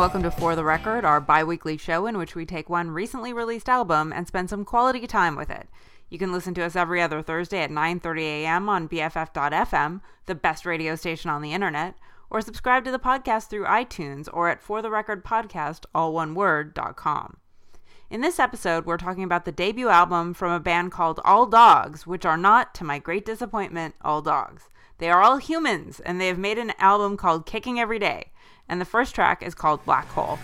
welcome to For the Record, our bi weekly show in which we take one recently released album and spend some quality time with it. You can listen to us every other Thursday at 9:30 a.m. on BFF.fm, the best radio station on the internet, or subscribe to the podcast through iTunes or at For the Record Podcast, all one word.com. In this episode, we're talking about the debut album from a band called All Dogs, which are not, to my great disappointment, all dogs. They are all humans, and they have made an album called Kicking Every Day, and the first track is called Black Hole.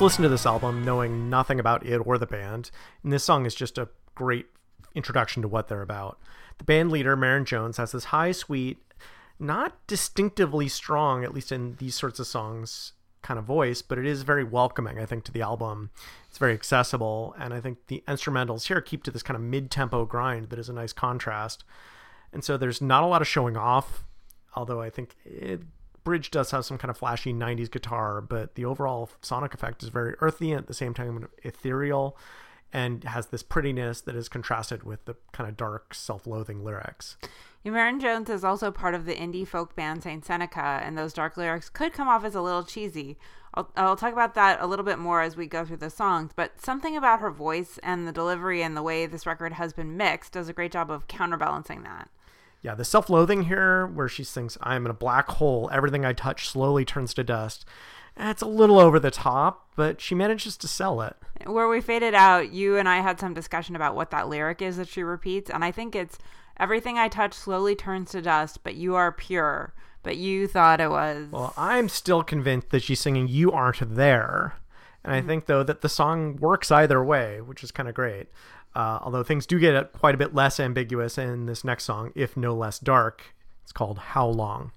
Listened to this album knowing nothing about it or the band, and this song is just a great introduction to what they're about. The band leader, Maryn Jones, has this high, sweet, not distinctively strong, at least in these sorts of songs, kind of voice, but it is very welcoming, I think, to the album. It's very accessible, and I think the instrumentals here keep to this kind of mid tempo grind that is a nice contrast. And so there's not a lot of showing off, although I think it bridge does have some kind of flashy 90s guitar, but the overall sonic effect is very earthy and at the same time ethereal and has this prettiness that is contrasted with the kind of dark, self loathing lyrics. Maryn Jones is also part of the indie folk band Saintseneca, and those dark lyrics could come off as a little cheesy. I'll, I'll talk about that a little bit more as we go through the songs, but something about her voice and the delivery and the way this record has been mixed does a great job of counterbalancing that yeah, the self loathing here, where she sings, I'm in a black hole, everything I touch slowly turns to dust. It's a little over the top, but she manages to sell it. Where we faded out, you and I had some discussion about what that lyric is that she repeats, and I think it's everything I touch slowly turns to dust, but you are pure. But you thought it was. Well, I'm still convinced that she's singing You Aren't There. And I mm. think, though, that the song works either way, which is kind of great. Uh, although things do get quite a bit less ambiguous in this next song, if no less dark. It's called How Long.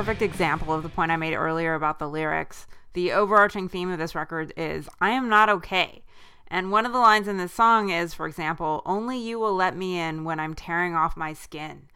Perfect example of the point I made earlier about the lyrics. The overarching theme of this record is I am not okay. And one of the lines in this song is, for example, only you will let me in when I'm tearing off my skin.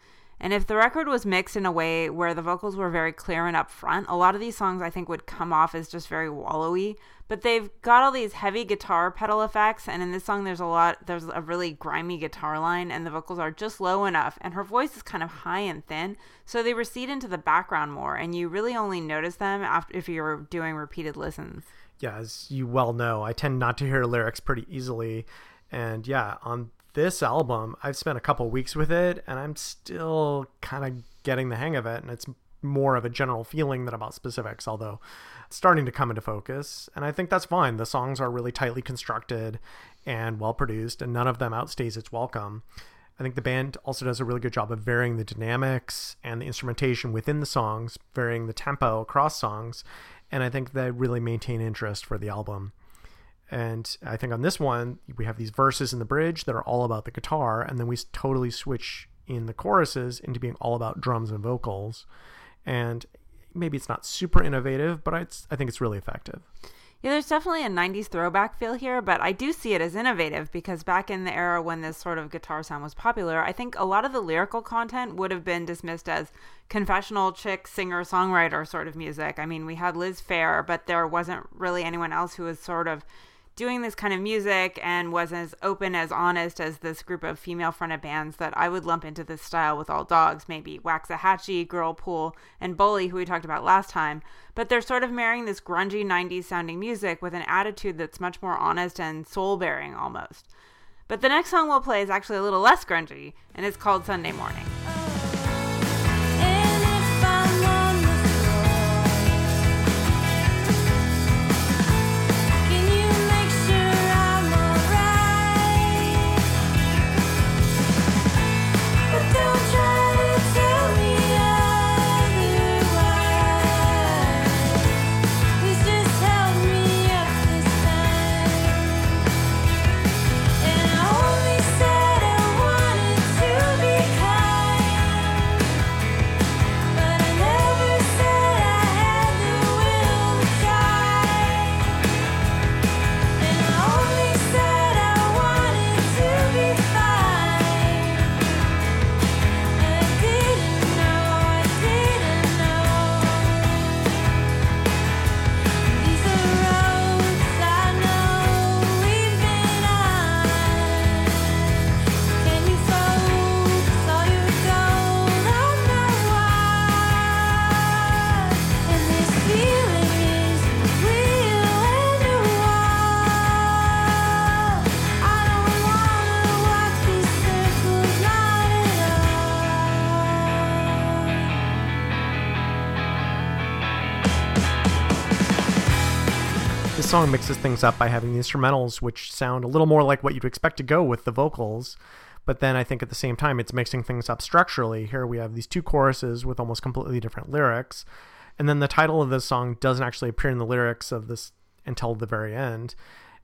And if the record was mixed in a way where the vocals were very clear and upfront, a lot of these songs I think would come off as just very wallowy. But they've got all these heavy guitar pedal effects, and in this song there's a lot there's a really grimy guitar line, and the vocals are just low enough, and her voice is kind of high and thin, so they recede into the background more, and you really only notice them after if you're doing repeated listens. Yeah, as you well know, I tend not to hear lyrics pretty easily. And yeah, on this album, I've spent a couple weeks with it and I'm still kind of getting the hang of it. And it's more of a general feeling than about specifics, although it's starting to come into focus. And I think that's fine. The songs are really tightly constructed and well produced, and none of them outstays its welcome. I think the band also does a really good job of varying the dynamics and the instrumentation within the songs, varying the tempo across songs, and I think they really maintain interest for the album. And I think on this one, we have these verses in the bridge that are all about the guitar, and then we totally switch in the choruses into being all about drums and vocals. And maybe it's not super innovative, but it's, I think it's really effective. Yeah, there's definitely a 90s throwback feel here, but I do see it as innovative because back in the era when this sort of guitar sound was popular, I think a lot of the lyrical content would have been dismissed as confessional chick singer songwriter sort of music. I mean, we had Liz Phair, but there wasn't really anyone else who was sort of doing this kind of music and was as open as honest as this group of female fronted bands that I would lump into this style with all dogs, maybe Waxahatchee, Girlpool, and Bully, who we talked about last time. But they're sort of marrying this grungy 90s sounding music with an attitude that's much more honest and soul bearing almost. But the next song we'll play is actually a little less grungy, and it's called Sunday Morning. Song mixes things up by having the instrumentals, which sound a little more like what you'd expect to go with the vocals. But then I think at the same time, it's mixing things up structurally. Here we have these two choruses with almost completely different lyrics. And then the title of this song doesn't actually appear in the lyrics of this until the very end.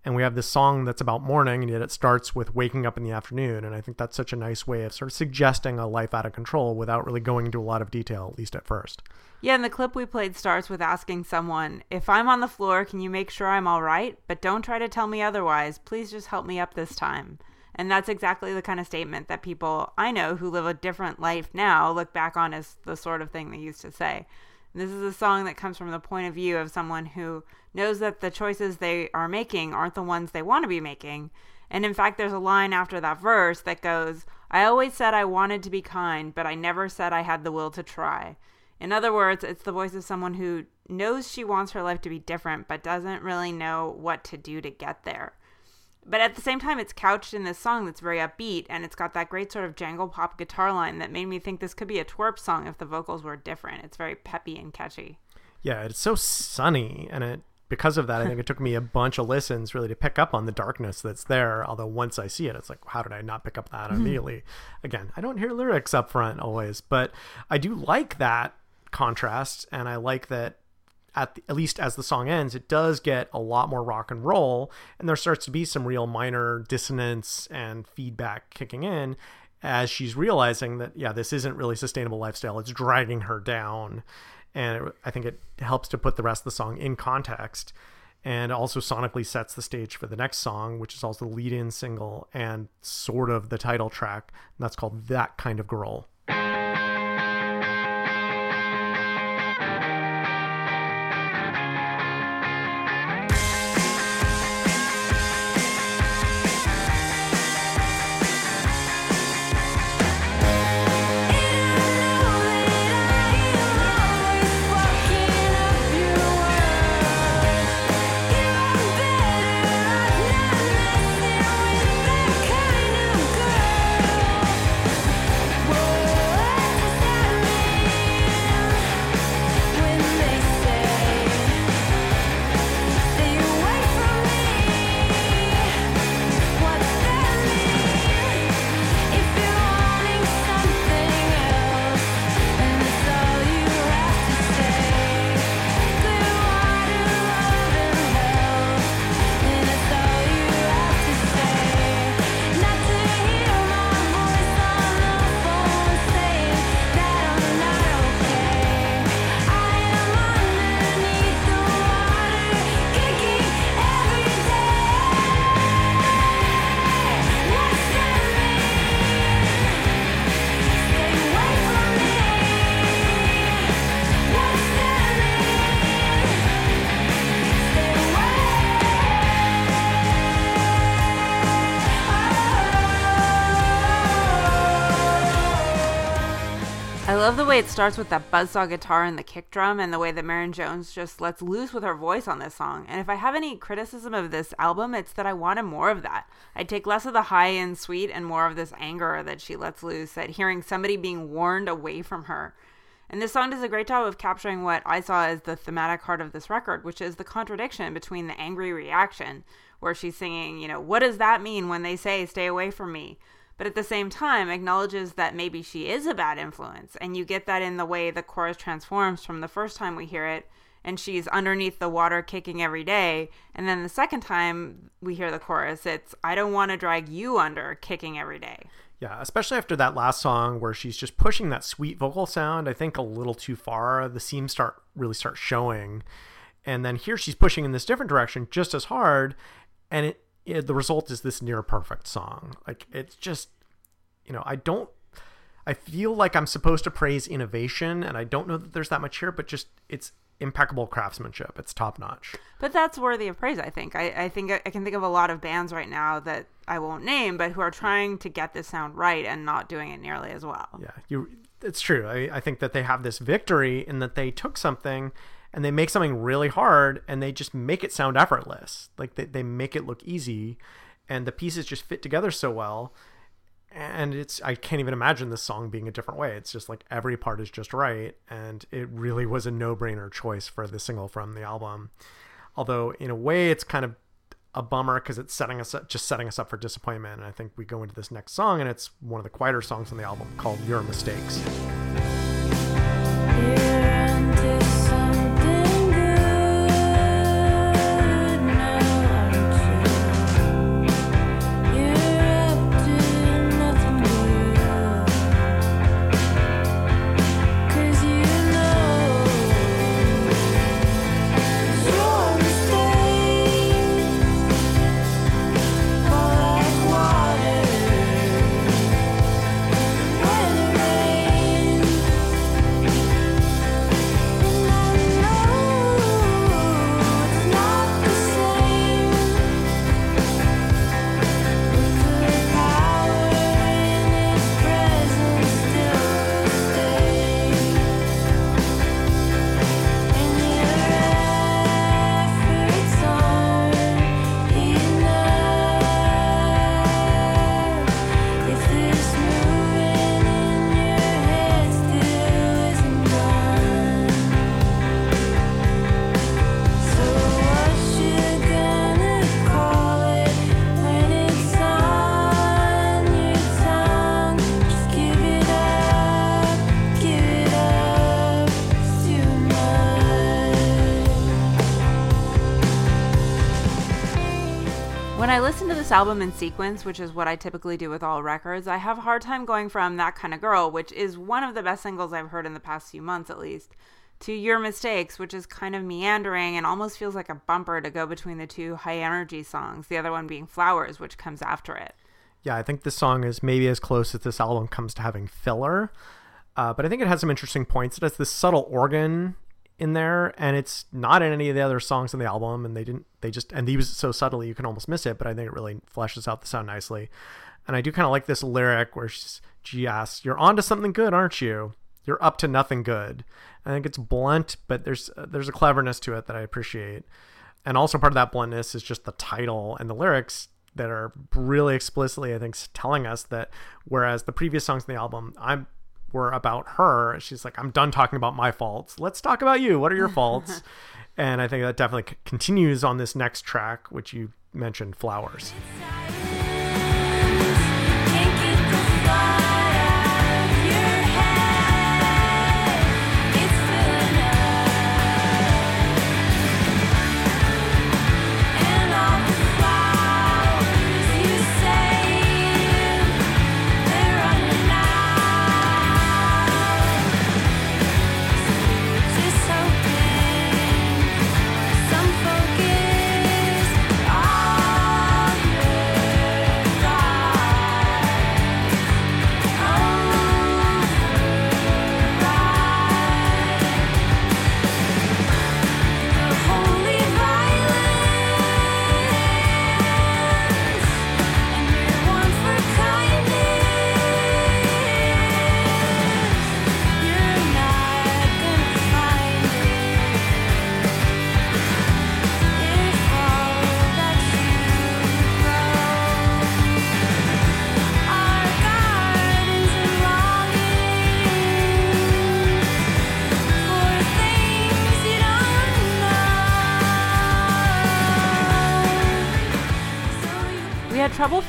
And we have this song that's about morning, and yet it starts with waking up in the afternoon. And I think that's such a nice way of sort of suggesting a life out of control without really going into a lot of detail, at least at first. Yeah, and the clip we played starts with asking someone, If I'm on the floor, can you make sure I'm all right? But don't try to tell me otherwise. Please just help me up this time. And that's exactly the kind of statement that people I know who live a different life now look back on as the sort of thing they used to say. This is a song that comes from the point of view of someone who knows that the choices they are making aren't the ones they want to be making. And in fact, there's a line after that verse that goes, I always said I wanted to be kind, but I never said I had the will to try. In other words, it's the voice of someone who knows she wants her life to be different, but doesn't really know what to do to get there. But at the same time, it's couched in this song that's very upbeat, and it's got that great sort of jangle pop guitar line that made me think this could be a twerp song if the vocals were different. It's very peppy and catchy. Yeah, it's so sunny, and it because of that, I think it took me a bunch of listens really to pick up on the darkness that's there. Although once I see it, it's like, how did I not pick up that immediately? Again, I don't hear lyrics up front always, but I do like that contrast, and I like that at, the, at least as the song ends, it does get a lot more rock and roll, and there starts to be some real minor dissonance and feedback kicking in. as she's realizing that yeah this isn't really sustainable lifestyle it's dragging her down and it, i think it helps to put the rest of the song in context and also sonically sets the stage for the next song which is also the lead-in single and sort of the title track and that's called that kind of girl the way it starts with that buzzsaw guitar and the kick drum and the way that Maryn Jones just lets loose with her voice on this song. And if I have any criticism of this album, it's that I wanted more of that. I'd take less of the high and sweet and more of this anger that she lets loose at hearing somebody being warned away from her. And this song does a great job of capturing what I saw as the thematic heart of this record, which is the contradiction between the angry reaction, where she's singing, you know, what does that mean when they say, stay away from me? But at the same time acknowledges that maybe she is a bad influence. And you get that in the way the chorus transforms from the first time we hear it, and she's underneath the water kicking every day. And then the second time we hear the chorus, it's, I don't want to drag you under kicking every day. Yeah, especially after that last song where she's just pushing that sweet vocal sound, I think a little too far. The seams start really start showing. And then here she's pushing in this different direction just as hard. And it it, the result is this near perfect song. Like it's just, you know, I don't. I feel like I'm supposed to praise innovation, and I don't know that there's that much here, but just it's impeccable craftsmanship. It's top notch. But that's worthy of praise, I think. I, I think I can think of a lot of bands right now that I won't name, but who are trying to get this sound right and not doing it nearly as well. Yeah, you. It's true. I, I think that they have this victory in that they took something and they make something really hard and they just make it sound effortless. Like they, they make it look easy and the pieces just fit together so well. And it's I can't even imagine this song being a different way. It's just like every part is just right and it really was a no-brainer choice for the single from the album. Although in a way it's kind of a bummer because it's setting us up just setting us up for disappointment. And I think we go into this next song and it's one of the quieter songs on the album called Your Mistakes. When I listen to this album in sequence, which is what I typically do with all records, I have a hard time going from That Kind of Girl, which is one of the best singles I've heard in the past few months at least, to Your Mistakes, which is kind of meandering and almost feels like a bumper to go between the two high energy songs, the other one being Flowers, which comes after it. Yeah, I think this song is maybe as close as this album comes to having filler. Uh, but I think it has some interesting points. It has this subtle organ in there and it's not in any of the other songs on the album and they didn't they just and use it so subtly you can almost miss it but i think it really fleshes out the sound nicely. And i do kind of like this lyric where she's, she asks you're on to something good aren't you? You're up to nothing good. I think it's blunt but there's uh, there's a cleverness to it that i appreciate. And also part of that bluntness is just the title and the lyrics that are really explicitly i think telling us that whereas the previous songs in the album i'm were about her. She's like, I'm done talking about my faults. Let's talk about you. What are your faults? and I think that definitely c- continues on this next track, which you mentioned, Flowers.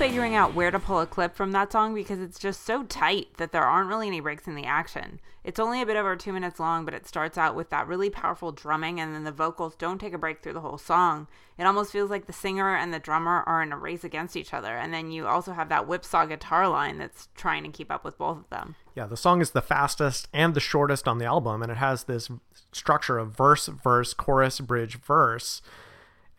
Figuring out where to pull a clip from that song because it's just so tight that there aren't really any breaks in the action. It's only a bit over two minutes long, but it starts out with that really powerful drumming, and then the vocals don't take a break through the whole song. It almost feels like the singer and the drummer are in a race against each other, and then you also have that whipsaw guitar line that's trying to keep up with both of them. Yeah, the song is the fastest and the shortest on the album, and it has this structure of verse, verse, chorus, bridge, verse.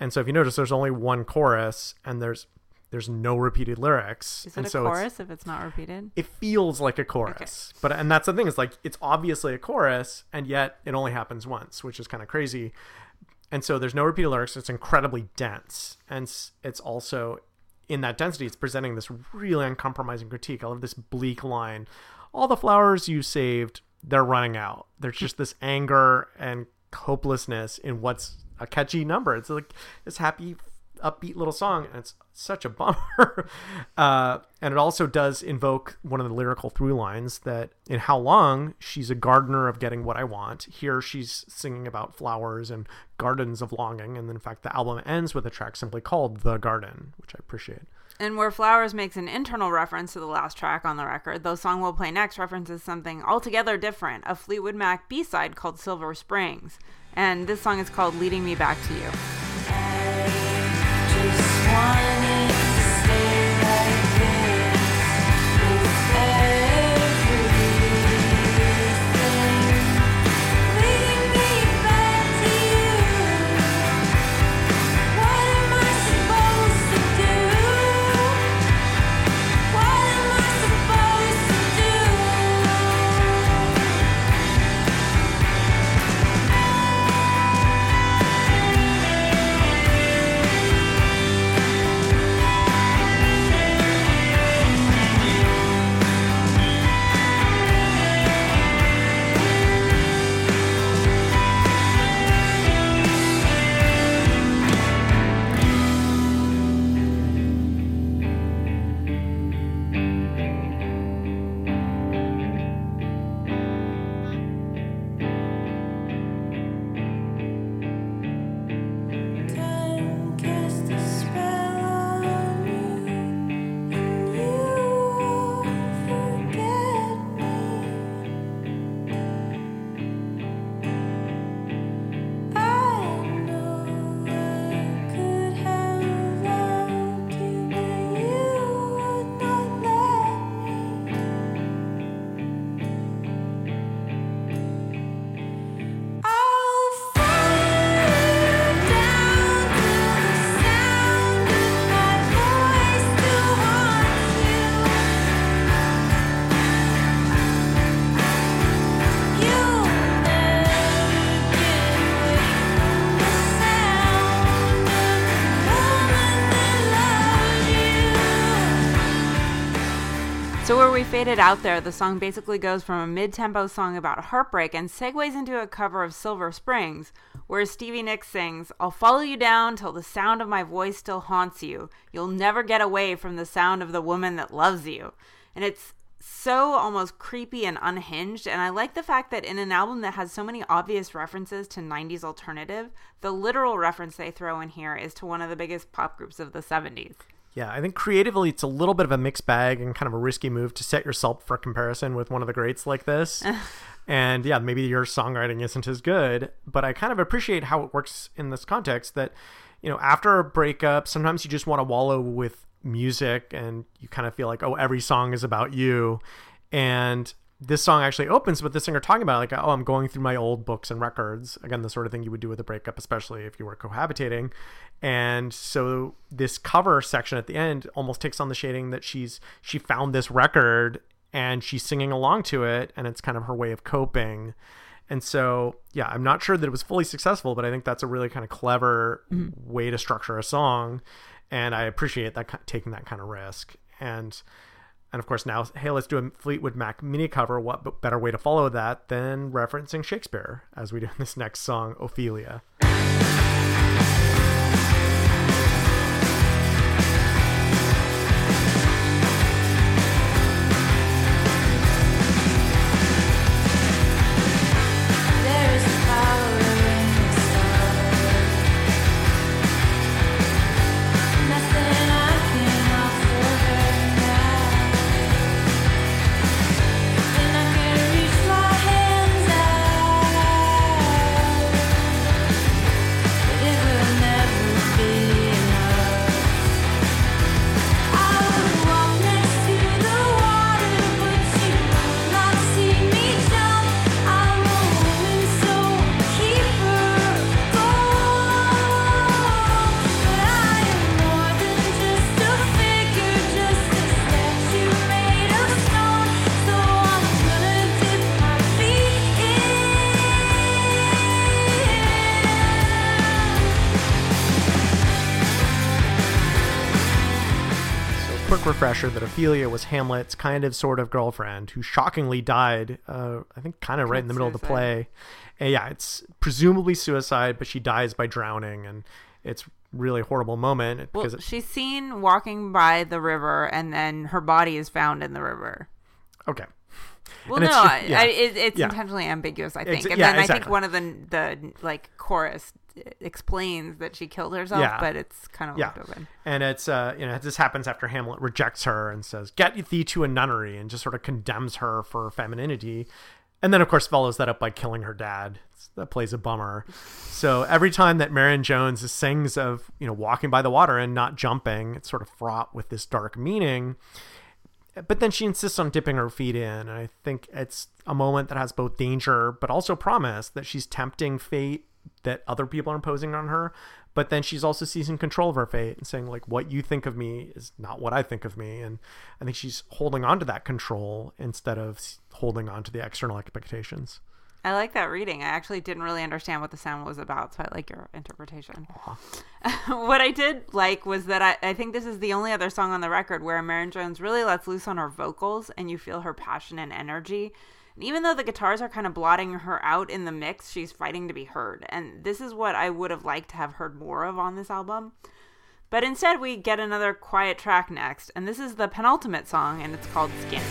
And so if you notice, there's only one chorus, and there's there's no repeated lyrics. Is it and a so chorus if it's not repeated? It feels like a chorus, okay. but and that's the thing is like it's obviously a chorus, and yet it only happens once, which is kind of crazy. And so there's no repeated lyrics. It's incredibly dense, and it's also in that density, it's presenting this really uncompromising critique. I love this bleak line: "All the flowers you saved, they're running out." There's just this anger and hopelessness in what's a catchy number. It's like this happy upbeat little song, and it's such a bummer. uh, and it also does invoke one of the lyrical through lines that in How Long, she's a gardener of getting what I want. Here, she's singing about flowers and gardens of longing. And in fact, the album ends with a track simply called The Garden, which I appreciate. And where Flowers makes an internal reference to the last track on the record, the song we'll play next references something altogether different a Fleetwood Mac B side called Silver Springs. And this song is called Leading Me Back to You. Faded Out There, the song basically goes from a mid tempo song about heartbreak and segues into a cover of Silver Springs, where Stevie Nicks sings, I'll follow you down till the sound of my voice still haunts you. You'll never get away from the sound of the woman that loves you. And it's so almost creepy and unhinged. And I like the fact that in an album that has so many obvious references to 90s alternative, the literal reference they throw in here is to one of the biggest pop groups of the 70s. Yeah, I think creatively it's a little bit of a mixed bag and kind of a risky move to set yourself for comparison with one of the greats like this. and yeah, maybe your songwriting isn't as good, but I kind of appreciate how it works in this context that, you know, after a breakup, sometimes you just want to wallow with music and you kind of feel like, oh, every song is about you. And this song actually opens with the singer talking about like, oh, I'm going through my old books and records. Again, the sort of thing you would do with a breakup, especially if you were cohabitating. And so this cover section at the end almost takes on the shading that she's she found this record and she's singing along to it, and it's kind of her way of coping. And so, yeah, I'm not sure that it was fully successful, but I think that's a really kind of clever mm-hmm. way to structure a song, and I appreciate that taking that kind of risk. And and of course, now, hey, let's do a Fleetwood Mac mini cover. What better way to follow that than referencing Shakespeare as we do in this next song, Ophelia? Refresher that Ophelia was Hamlet's kind of sort of girlfriend who shockingly died, uh, I think, kind of right in the middle suicide. of the play. And yeah, it's presumably suicide, but she dies by drowning, and it's really horrible moment because well, she's seen walking by the river, and then her body is found in the river. Okay. Well, and no, it's, yeah. I, it, it's yeah. intentionally ambiguous, I think. and yeah, then exactly. I think one of the the like chorus explains that she killed herself, yeah. but it's kind of yeah. left open. And it's uh, you know, this happens after Hamlet rejects her and says, "Get thee to a nunnery," and just sort of condemns her for femininity. And then, of course, follows that up by killing her dad. That plays a bummer. So every time that Maryn Jones sings of you know walking by the water and not jumping, it's sort of fraught with this dark meaning but then she insists on dipping her feet in and i think it's a moment that has both danger but also promise that she's tempting fate that other people are imposing on her but then she's also seizing control of her fate and saying like what you think of me is not what i think of me. And i think she's holding on to that control instead of holding on to the external expectations I like that reading. I actually didn't really understand what the sound was about, so I like your interpretation. what I did like was that I, I think this is the only other song on the record where Maryn Jones really lets loose on her vocals and you feel her passion and energy. And even though the guitars are kind of blotting her out in the mix, she's fighting to be heard. And this is what I would have liked to have heard more of on this album. But instead, we get another quiet track next, and this is the penultimate song, and it's called Skin.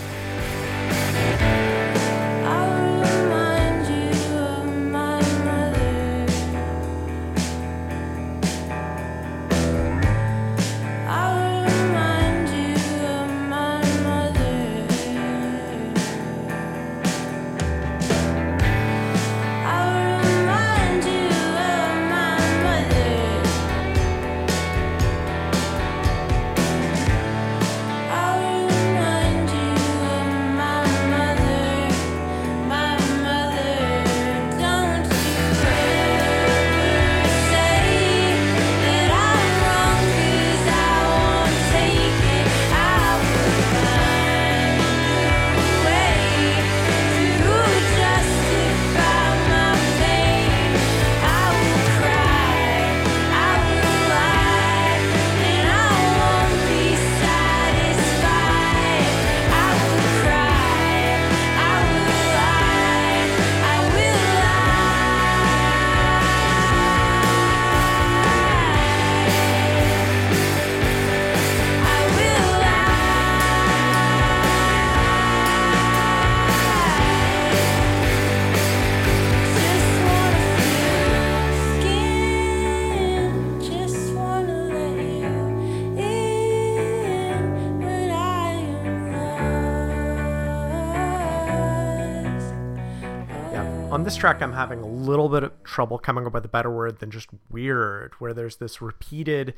This track, I'm having a little bit of trouble coming up with a better word than just weird, where there's this repeated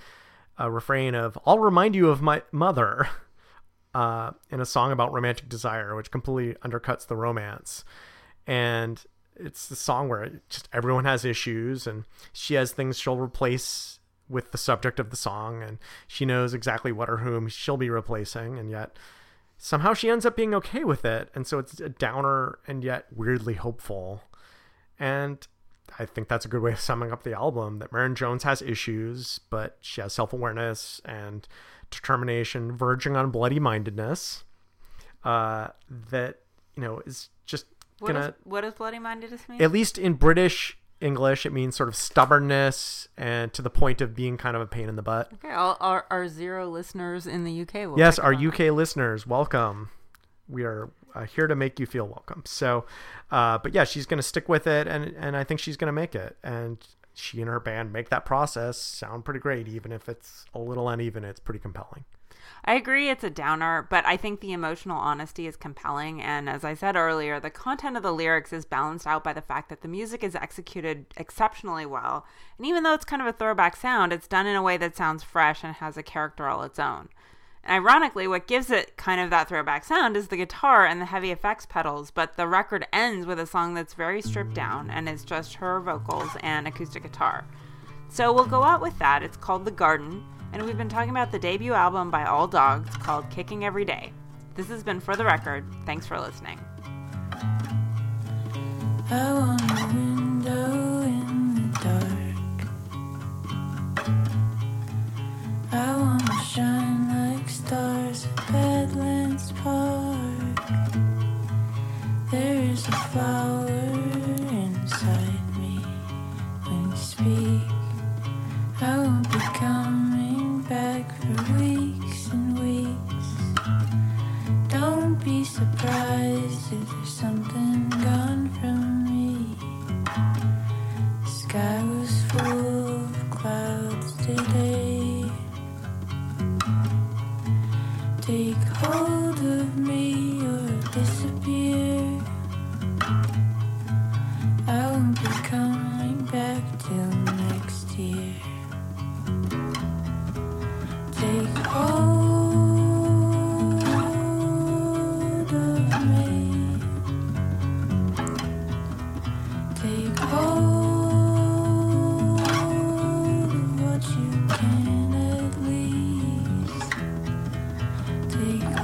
uh, refrain of, I'll remind you of my mother uh, in a song about romantic desire, which completely undercuts the romance. And it's the song where just everyone has issues and she has things she'll replace with the subject of the song and she knows exactly what or whom she'll be replacing and yet somehow she ends up being okay with it and so it's a downer and yet weirdly hopeful and i think that's a good way of summing up the album that Maryn Jones has issues but she has self-awareness and determination verging on bloody mindedness uh, that you know is just What, gonna is, what does bloody mindedness mean? at least in British English, it means sort of stubbornness and to the point of being kind of a pain in the butt. okay, all, our, our zero listeners in the UK will. yes, our UK listeners, welcome. We are uh, here to make you feel welcome. So, uh, but yeah, she's going to stick with it, and and I think she's going to make it. And she and her band make that process sound pretty great, even if it's a little uneven. It's pretty compelling. I agree it's a downer, but I think the emotional honesty is compelling. And as I said earlier, the content of the lyrics is balanced out by the fact that the music is executed exceptionally well. And even though it's kind of a throwback sound, it's done in a way that sounds fresh and has a character all its own. Ironically, what gives it kind of that throwback sound is the guitar and the heavy effects pedals, but the record ends with a song that's very stripped down and is just her vocals and acoustic guitar. So we'll go out with that. It's called The Garden, and we've been talking about the debut album by All Dogs called Kicking Every Day. This has been For the Record. Thanks for listening. I want a window in the dark. I want to shine stars at Badlands Park. There is a flower make